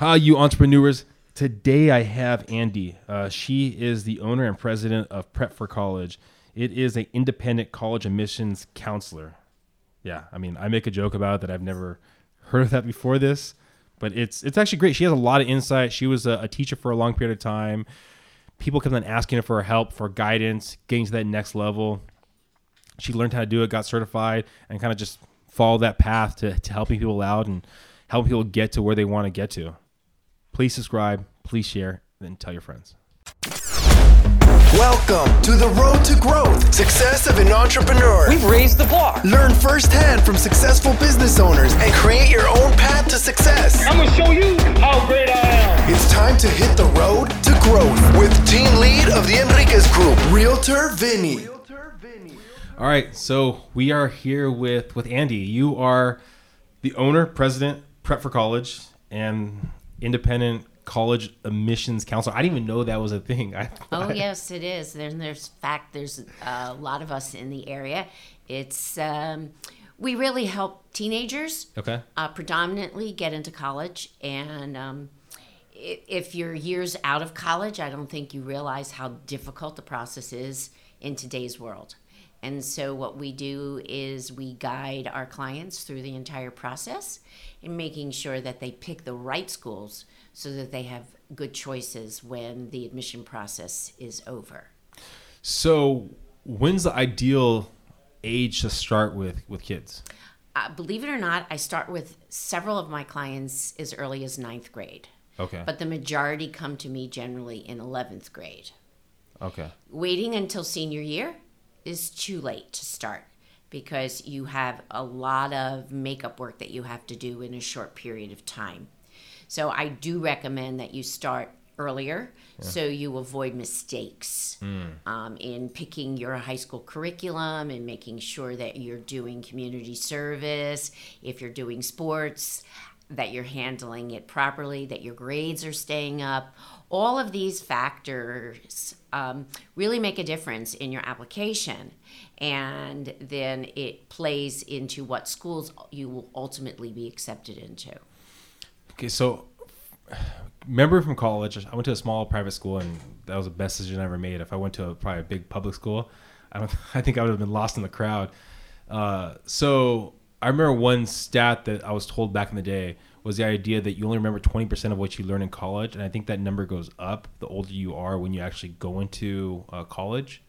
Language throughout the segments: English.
Hi, you entrepreneurs. Today I have Andy. Uh, she is the owner and president of Prep for College. It is an independent college admissions counselor. Yeah, I mean, I make a joke about it that I've never heard of that before this, but it's it's actually great. She has a lot of insight. She was a, a teacher for a long period of time. People come in asking her for help, for guidance, getting to that next level. She learned how to do it, got certified, and kind of just followed that path to, to helping people out and helping people get to where they want to get to. Please subscribe, please share, and tell your friends. Welcome to the road to growth, success of an entrepreneur. We've raised the bar. Learn firsthand from successful business owners and create your own path to success. I'm gonna show you how great I am. It's time to hit the road to growth with team lead of the Enriquez Group, Realtor Vinny. All right, so we are here with with Andy. You are the owner, president, Prep for College, and independent college admissions counselor. I didn't even know that was a thing. I, Oh yes, it is. There's, there's fact. There's a lot of us in the area. It's um, we really help teenagers. Okay. Uh, predominantly get into college, and um, if you're years out of college, I don't think you realize how difficult the process is in today's world. And so, what we do is we guide our clients through the entire process in making sure that they pick the right schools so that they have good choices when the admission process is over. So, when's the ideal age to start with with kids? Uh, believe it or not, I start with several of my clients as early as ninth grade, Okay. but the majority come to me generally in 11th grade. Okay. Waiting until senior year is too late to start because you have a lot of makeup work that you have to do in a short period of time. So I do recommend that you start earlier so you avoid mistakes um, in picking your high school curriculum and making sure that you're doing community service, if you're doing sports, that you're handling it properly, that your grades are staying up. All of these factors um, really make a difference in your application. And then it plays into what schools you will ultimately be accepted into. Okay, so remember from college, I went to a small private school, and that was the best decision I ever made. If I went to a, probably a big public school, I don't. I think I would have been lost in the crowd. Uh, so I remember one stat that I was told back in the day was the idea that you only remember twenty percent of what you learn in college, and I think that number goes up the older you are when you actually go into uh, college.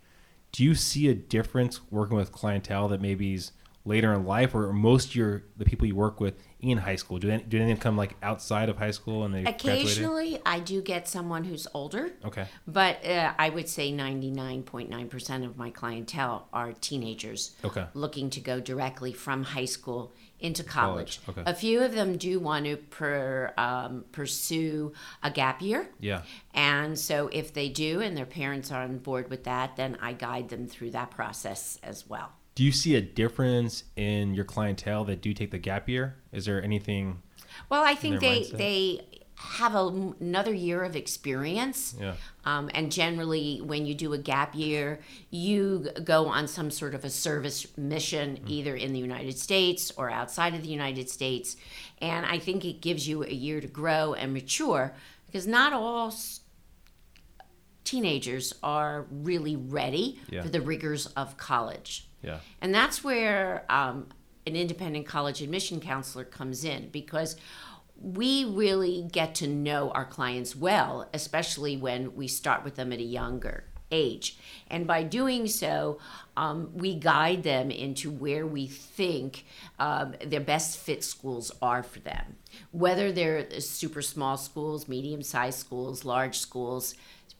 Do you see a difference working with clientele that maybe is later in life, or most of your the people you work with in high school? Do they do any of them come like outside of high school and they graduated? Occasionally, I do get someone who's older. Okay. But uh, I would say 99.9% of my clientele are teenagers Okay. looking to go directly from high school into college. College, okay. A few of them do want to per, um, pursue a gap year. Yeah. And so if they do and their parents are on board with that, then I guide them through that process as well. Do you see a difference in your clientele that do take the gap year? Is there anything? Well, I think they mindset? they have a, another year of experience. Yeah. Um, and generally, when you do a gap year, you go on some sort of a service mission, Mm-hmm. either in the United States or outside of the United States. And I think it gives you a year to grow and mature because not all teenagers are really ready Yeah. for the rigors of college. Yeah. And that's where um, an independent college admission counselor comes in because we really get to know our clients well, especially when we start with them at a younger age. And by doing so, um, we guide them into where we think um, their best fit schools are for them. Whether they're super small schools, medium sized schools, large schools,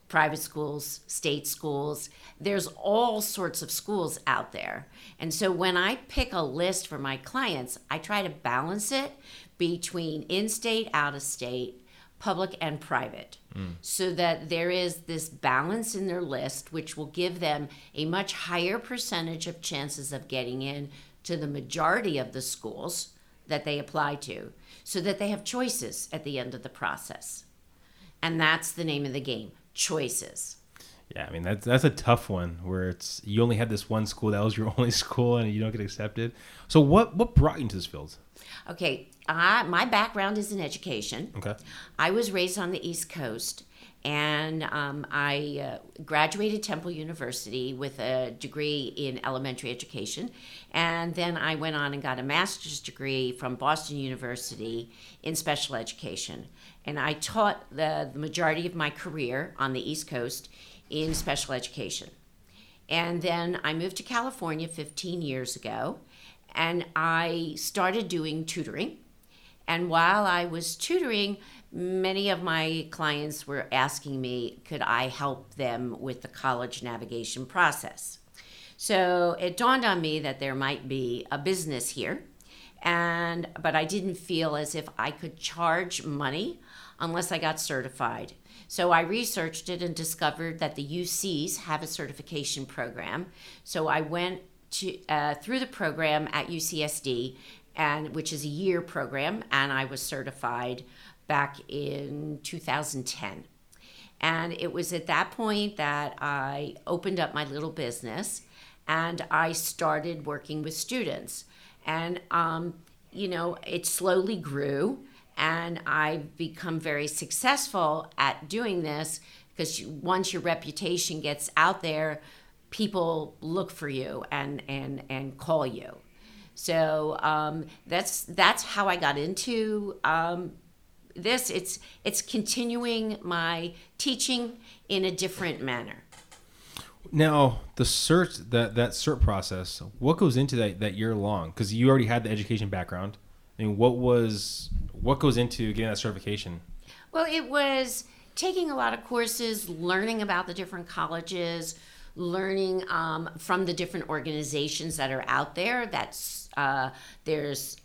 private schools, state schools. There's all sorts of schools out there. And so when I pick a list for my clients, I try to balance it between in state, out of state, public, and private. Mm. So that there is this balance in their list, which will give them a much higher percentage of chances of getting in to the majority of the schools that they apply to, so that they have choices at the end of the process. And that's the name of the game choices. Yeah, I mean that's that's a tough one where it's you only had this one school that was your only school and you don't get accepted. So what what brought you into this field? Okay, I, my background is in education. Okay. I was raised on the East Coast, and um, I uh, graduated Temple University with a degree in elementary education, and then I went on and got a master's degree from Boston University in special education. And I taught the, the majority of my career on the East Coast in special education. And then I moved to California 15 years ago, and I started doing tutoring. And while I was tutoring, many of my clients were asking me, could I help them with the college navigation process? So it dawned on me that there might be a business here. And but I didn't feel as if I could charge money unless I got certified. So I researched it and discovered that the UCs have a certification program. So I went to uh, through the program at UCSD, and which is a year program, and I was certified back in 2010. And it was at that point that I opened up my little business and I started working with students. And, um, you know, it slowly grew and I've become very successful at doing this because once your reputation gets out there, people look for you and, and, and call you. So um, that's that's how I got into um, this. It's it's continuing my teaching in a different manner. Now, the cert that that cert process, what goes into that that year long? Because you already had the education background. I mean, what was what goes into getting that certification? Well, it was taking a lot of courses, learning about the different colleges, learning um, from the different organizations that are out there. That's uh, there's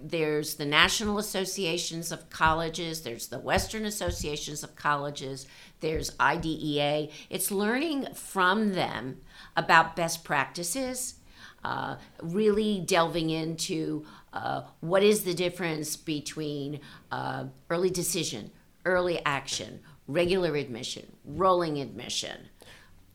there's the national associations of colleges, there's the Western associations of colleges, there's IDEA. It's learning from them about best practices, uh, really delving into uh, what is the difference between uh, early decision, early action, regular admission, rolling admission,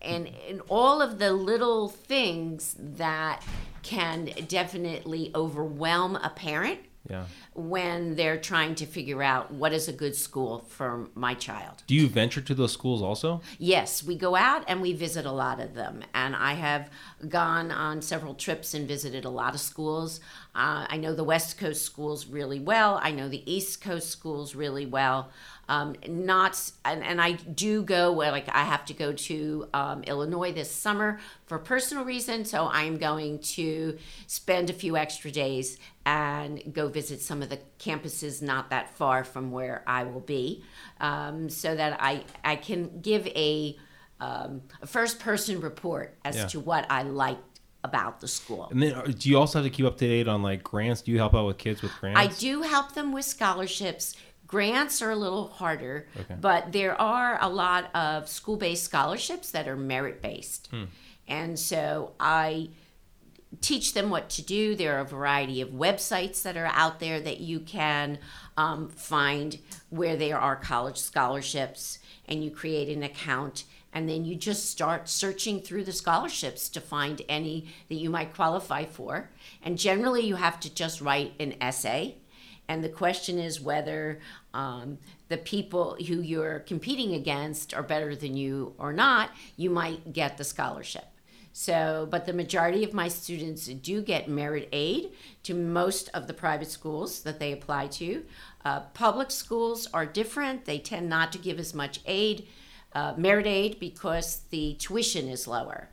and, and all of the little things that can definitely overwhelm a parent Yeah. when they're trying to figure out what is a good school for my child. Do you venture to those schools also? Yes, we go out and we visit a lot of them. And I have gone on several trips and visited a lot of schools. Uh, I know the West Coast schools really well. I know the East Coast schools really well. Um, not and, and I do go where like I have to go to um, Illinois this summer for personal reasons, so I'm going to spend a few extra days and go visit some of the campuses not that far from where I will be, um, so that I I can give a, um, a first person report as Yeah. to what I liked about the school. And then, uh, do you also have to keep up to date on like grants? Do you help out with kids with grants? I do help them with scholarships. Grants are a little harder, Okay. but there are a lot of school based scholarships that are merit based. And so I teach them what to do. There are a variety of websites that are out there that you can um, find where there are college scholarships, and you create an account. And then you just start searching through the scholarships to find any that you might qualify for. And generally, you have to just write an essay. And the question is whether um, the people who you're competing against are better than you or not, you might get the scholarship. So, but the majority of my students do get merit aid to most of the private schools that they apply to. Uh, public schools are different, they tend not to give as much aid, uh, merit aid, because the tuition is lower.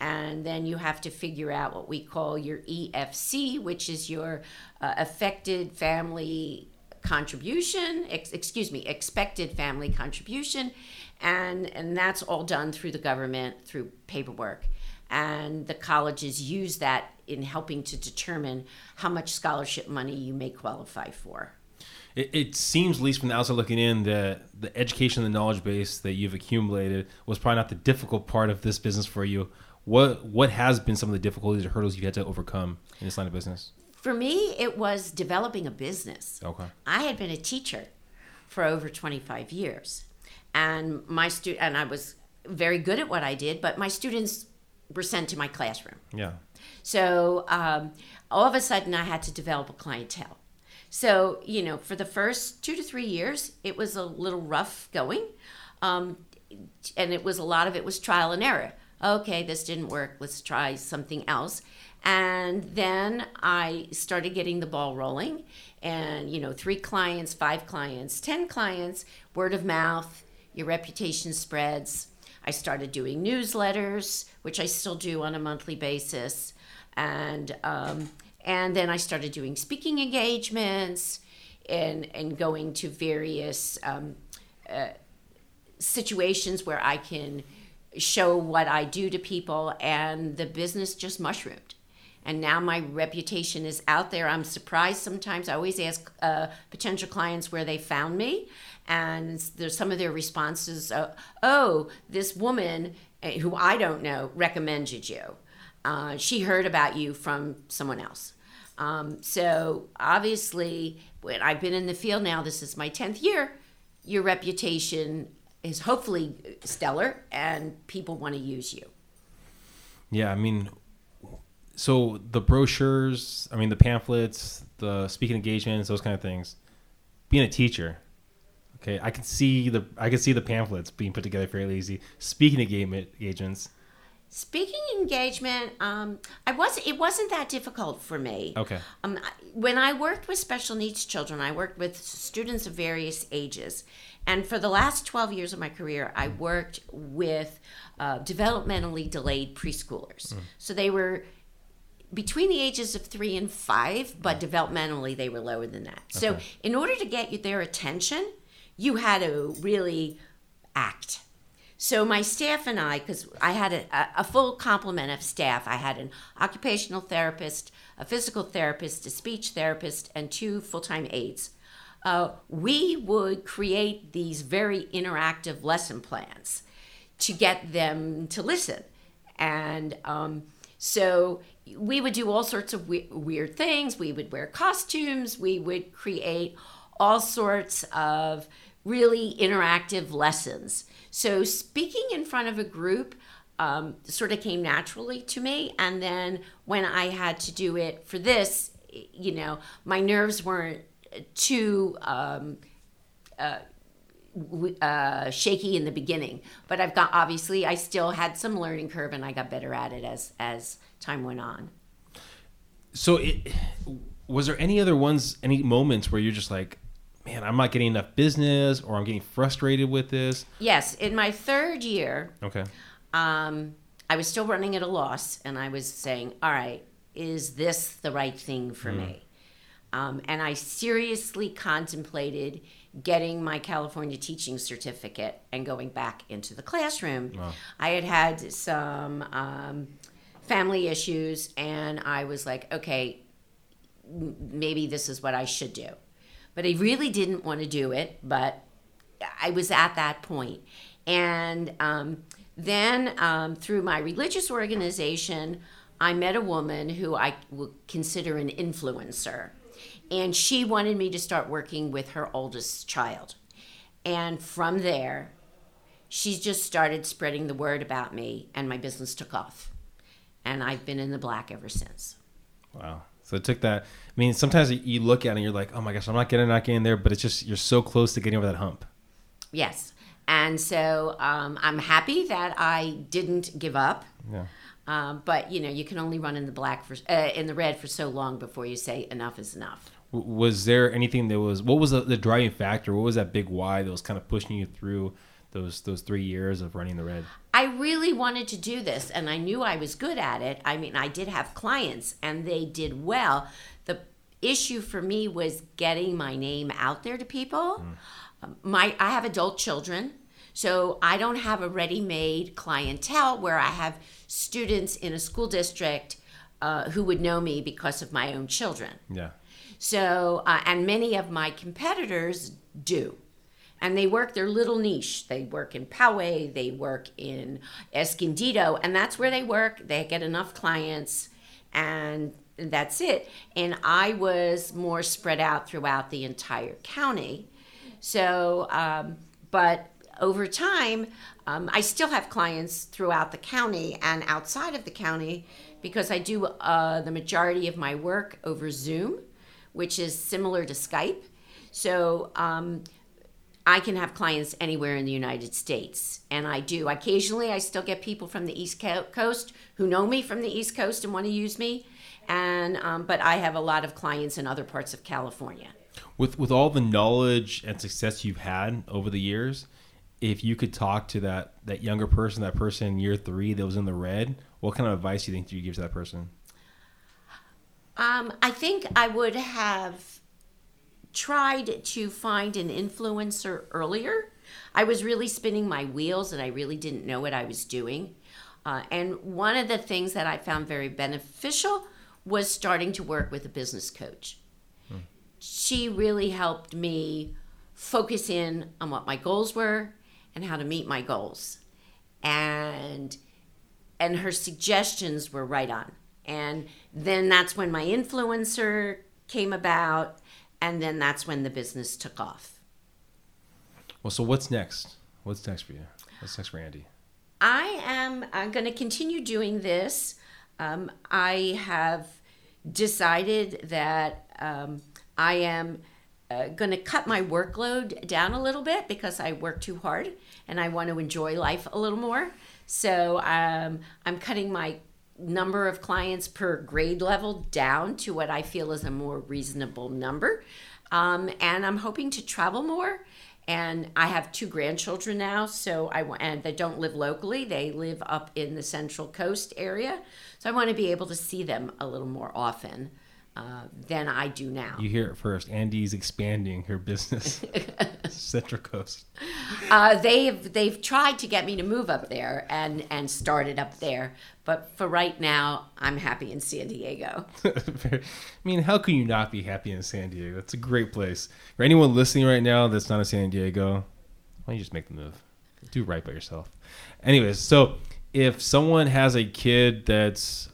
And then you have to figure out what we call your EFC, which is your uh, affected family contribution, ex- excuse me, expected family contribution. And, and that's all done through the government, through paperwork. And the colleges use that in helping to determine how much scholarship money you may qualify for. It, it seems, at least from the outside looking in, that the education and the knowledge base that you've accumulated was probably not the difficult part of this business for you. What what has been some of the difficulties or hurdles you had to overcome in this line of business? For me, it was developing a business. Okay. I had been a teacher for over 25 years. And my stu- and I was very good at what I did, but my students were sent to my classroom. Yeah. So um, all of a sudden, I had to develop a clientele. So, you know, for the first two to three years, it was a little rough going. Um, and it was a lot of it was trial and error. Okay, this didn't work. Let's try something else. And then I started getting the ball rolling. And, you know, three clients, five clients, 10 clients, word of mouth, your reputation spreads. I started doing newsletters, which I still do on a monthly basis. And, um, and then I started doing speaking engagements and, and going to various um, uh, situations where I can show what I do to people, and the business just mushroomed. And now my reputation is out there. I'm surprised sometimes. I always ask uh, potential clients where they found me, and there's some of their responses. Uh, oh, this woman eh, who I don't know recommended you. Uh, she heard about you from someone else. Um, so obviously, when I've been in the field now, this is my tenth year. Your reputation is hopefully stellar, and people want to use you. Yeah, I mean, so the brochures, I mean, the pamphlets, the speaking engagements, those kind of things. Being a teacher, okay, I can see the I can see the pamphlets being put together fairly easy. Speaking engagements, Speaking engagement, um, I was it wasn't that difficult for me. Okay. Um, when I worked with special needs children, I worked with students of various ages, and for the last twelve years of my career, I mm. worked with uh, developmentally delayed preschoolers. Mm. So they were between the ages of three and five, but mm. developmentally they were lower than that. So in order to get you their attention, you had to really act. So my staff and I, because I had a, a- a full complement of staff, I had an occupational therapist, a physical therapist, a speech therapist, and two full-time aides. Uh, we would create these very interactive lesson plans to get them to listen, and um, so we would do all sorts of we- weird things. We would wear costumes. We would create all sorts of really interactive lessons. So speaking in front of a group um, sort of came naturally to me. And then when I had to do it for this, you know, my nerves weren't too um, w- uh, shaky in the beginning. But I've got obviously I still had some learning curve, and I got better at it as as time went on. So, it, was there any other ones, any moments where you're just like, man, I'm not getting enough business, or I'm getting frustrated with this? Yes, in my third year, Okay. um, I was still running at a loss, and I was saying, "All right, is this the right thing for me?" Um, and I seriously contemplated getting my California teaching certificate and going back into the classroom. I had had some um, family issues, and I was like, "Okay, maybe this is what I should do." But I really didn't want to do it, but I was at that point. And um, then um, through my religious organization, I met a woman who I would consider an influencer. And she wanted me to start working with her oldest child. And from there, she just started spreading the word about me, and my business took off. And I've been in the black ever since. Wow. So it took that. I mean, sometimes you look at it and you're like, oh my gosh, I'm not getting, not getting there, but it's just you're so close to getting over that hump. Yes. And so um, I'm happy that I didn't give up. Yeah. Um, but you know, you can only run in the black for uh, in the red for so long before you say enough is enough. Was there anything that was what was the, the driving factor? What was that big why that was kind of pushing you through those those three years of running the red? I really wanted to do this, and I knew I was good at it. I mean, I did have clients, and they did well. The issue for me was getting my name out there to people. Um, My I have adult children, so I don't have a ready-made clientele where I have students in a school district uh, who would know me because of my own children. Yeah. So, uh, and many of my competitors do. And they work their little niche. They work in Poway, they work in Escondido, and that's where they work. They get enough clients, and that's it. And I was more spread out throughout the entire county. So, um, but over time, um, I still have clients throughout the county and outside of the county because I do uh, the majority of my work over Zoom which is similar to Skype. So um, I can have clients anywhere in the United States, and I do. Occasionally, I still get people from the East Coast who know me from the East Coast and want to use me, and um, but I have a lot of clients in other parts of California. With with all the knowledge and success you've had over the years, if you could talk to that that younger person, that person in year three that was in the red, what kind of advice do you think you give to that person? Um, I think I would have tried to find an influencer earlier. I was really spinning my wheels and I really didn't know what I was doing. Uh, and one of the things that I found very beneficial was starting to work with a business coach. She really helped me focus in on what my goals were and how to meet my goals. And and her suggestions were right on. And then that's when my influencer came about and then that's when the business took off. Well, so what's next? What's next for you? What's next for Andy? I am I'm going to continue doing this. Um, I have decided that um, I am uh, going to cut my workload down a little bit because I work too hard and I want to enjoy life a little more. So um, I'm cutting my number of clients per grade level down to what I feel is a more reasonable number. Um, and I'm hoping to travel more. And I have two grandchildren now, so I want and they don't live locally. They live up in the Central Coast area, so I want to be able to see them a little more often uh, than I do now. You hear it first. Andy's expanding her business, Central Coast. Uh, they've they've tried to get me to move up there and and start it up there, but for right now, I'm happy in San Diego. I mean, how can you not be happy in San Diego? It's a great place. For anyone listening right now that's not in San Diego, why don't you just make the move? Do right by yourself. Anyways, so if someone has a kid that's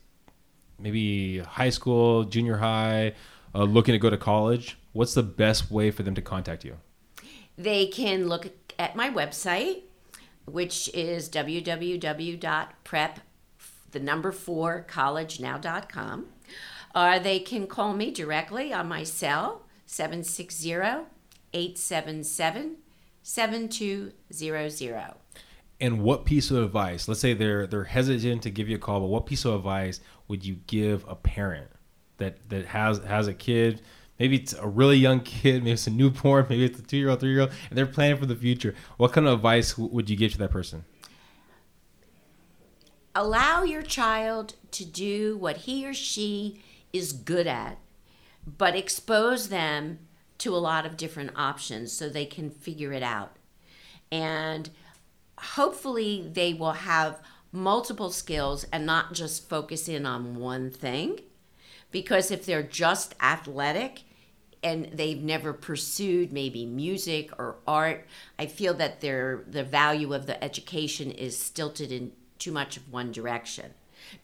maybe high school, junior high, uh, looking to go to college, what's the best way for them to contact you? They can look at my website, which is www.prep the number four collegenow.com. Or they can call me directly on my cell 760 877 7200. And what piece of advice? Let's say they're they're hesitant to give you a call, but what piece of advice would you give a parent that that has has a kid? Maybe it's a really young kid, maybe it's a newborn, maybe it's a two year old, three year old, and they're planning for the future. What kind of advice would you give to that person? Allow your child to do what he or she is good at, but expose them to a lot of different options so they can figure it out. And hopefully, they will have multiple skills and not just focus in on one thing. Because if they're just athletic, and they've never pursued maybe music or art, I feel that their the value of the education is stilted in too much of one direction.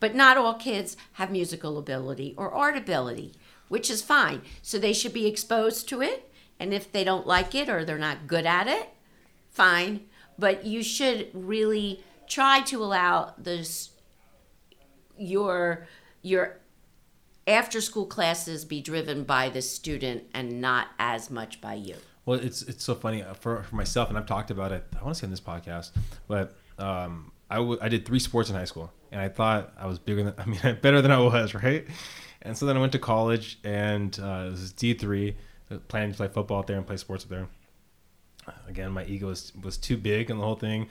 But not all kids have musical ability or art ability, which is fine. So they should be exposed to it. And if they don't like it or they're not good at it, fine. But you should really try to allow this your your after school classes be driven by the student and not as much by you. Well, it's it's so funny uh, for, for myself, and I've talked about it. I want to say on this podcast, but um, I, w- I did three sports in high school, and I thought I was bigger than I mean better than I was, right? And so then I went to college, and uh, it was D three, uh, planning to play football there and play sports up there. Again, my ego was was too big in the whole thing.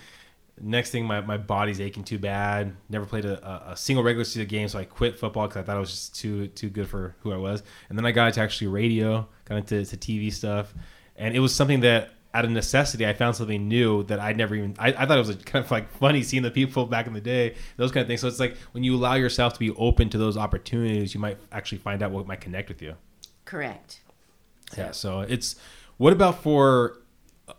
Next thing, my, my body's aching too bad. Never played a, a single regular season game, so I quit football because I thought it was just too too good for who I was. And then I got into actually radio, got into to TV stuff, and it was something that out of necessity, I found something new that I'd never even. I, I thought it was kind of like funny seeing the people back in the day, those kind of things. So it's like when you allow yourself to be open to those opportunities, you might actually find out what might connect with you. Correct. Yeah. So it's what about for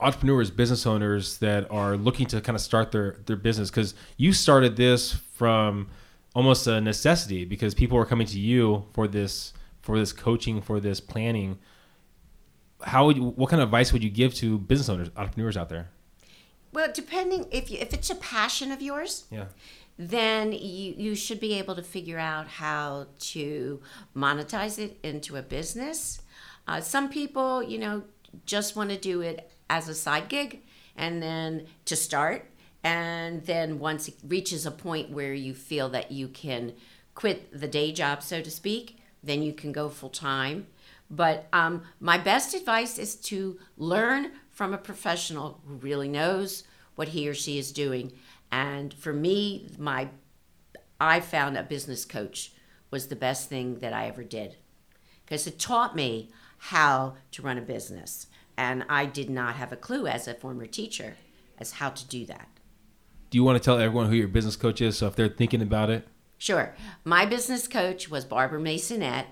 entrepreneurs, business owners that are looking to kind of start their their business? Because you started this from almost a necessity because people were coming to you for this for this coaching for this planning how would you, what kind of advice would you give to business owners, entrepreneurs out there? Well, depending if you, if it's a passion of yours, Yeah. then you you should be able to figure out how to monetize it into a business. Uh, some people, you know, just want to do it as a side gig and then to start. And then once it reaches a point where you feel that you can quit the day job, so to speak, then you can go full time. But um, my best advice is to learn from a professional who really knows what he or she is doing. And for me, my I found a business coach was the best thing that I ever did because it taught me how to run a business. And I did not have a clue as a former teacher as how to do that. Do you want to tell everyone who your business coach is? So if they're thinking about it, Sure. My business coach was Barbara Masonette,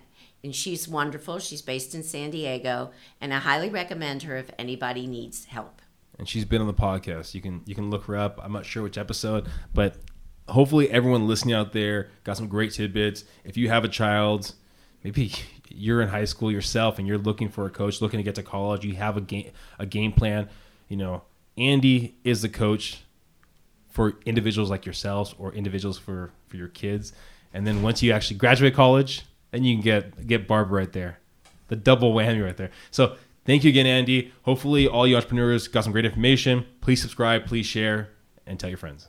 and she's wonderful. She's based in San Diego, and I highly recommend her if anybody needs help. and she's been on the podcast. You can you can look her up. I'm not sure which episode, but hopefully everyone listening out there got some great tidbits. If you have a child, maybe you're in high school yourself and you're looking for a coach, looking to get to college, you have a game a game plan. You know, Andy is the coach for individuals like yourselves or individuals for for your kids. And then once you actually graduate college, then you can get get Barb right there. The double whammy right there. So thank you again, Andy. Hopefully all you entrepreneurs got some great information. Please subscribe, please share, and tell your friends.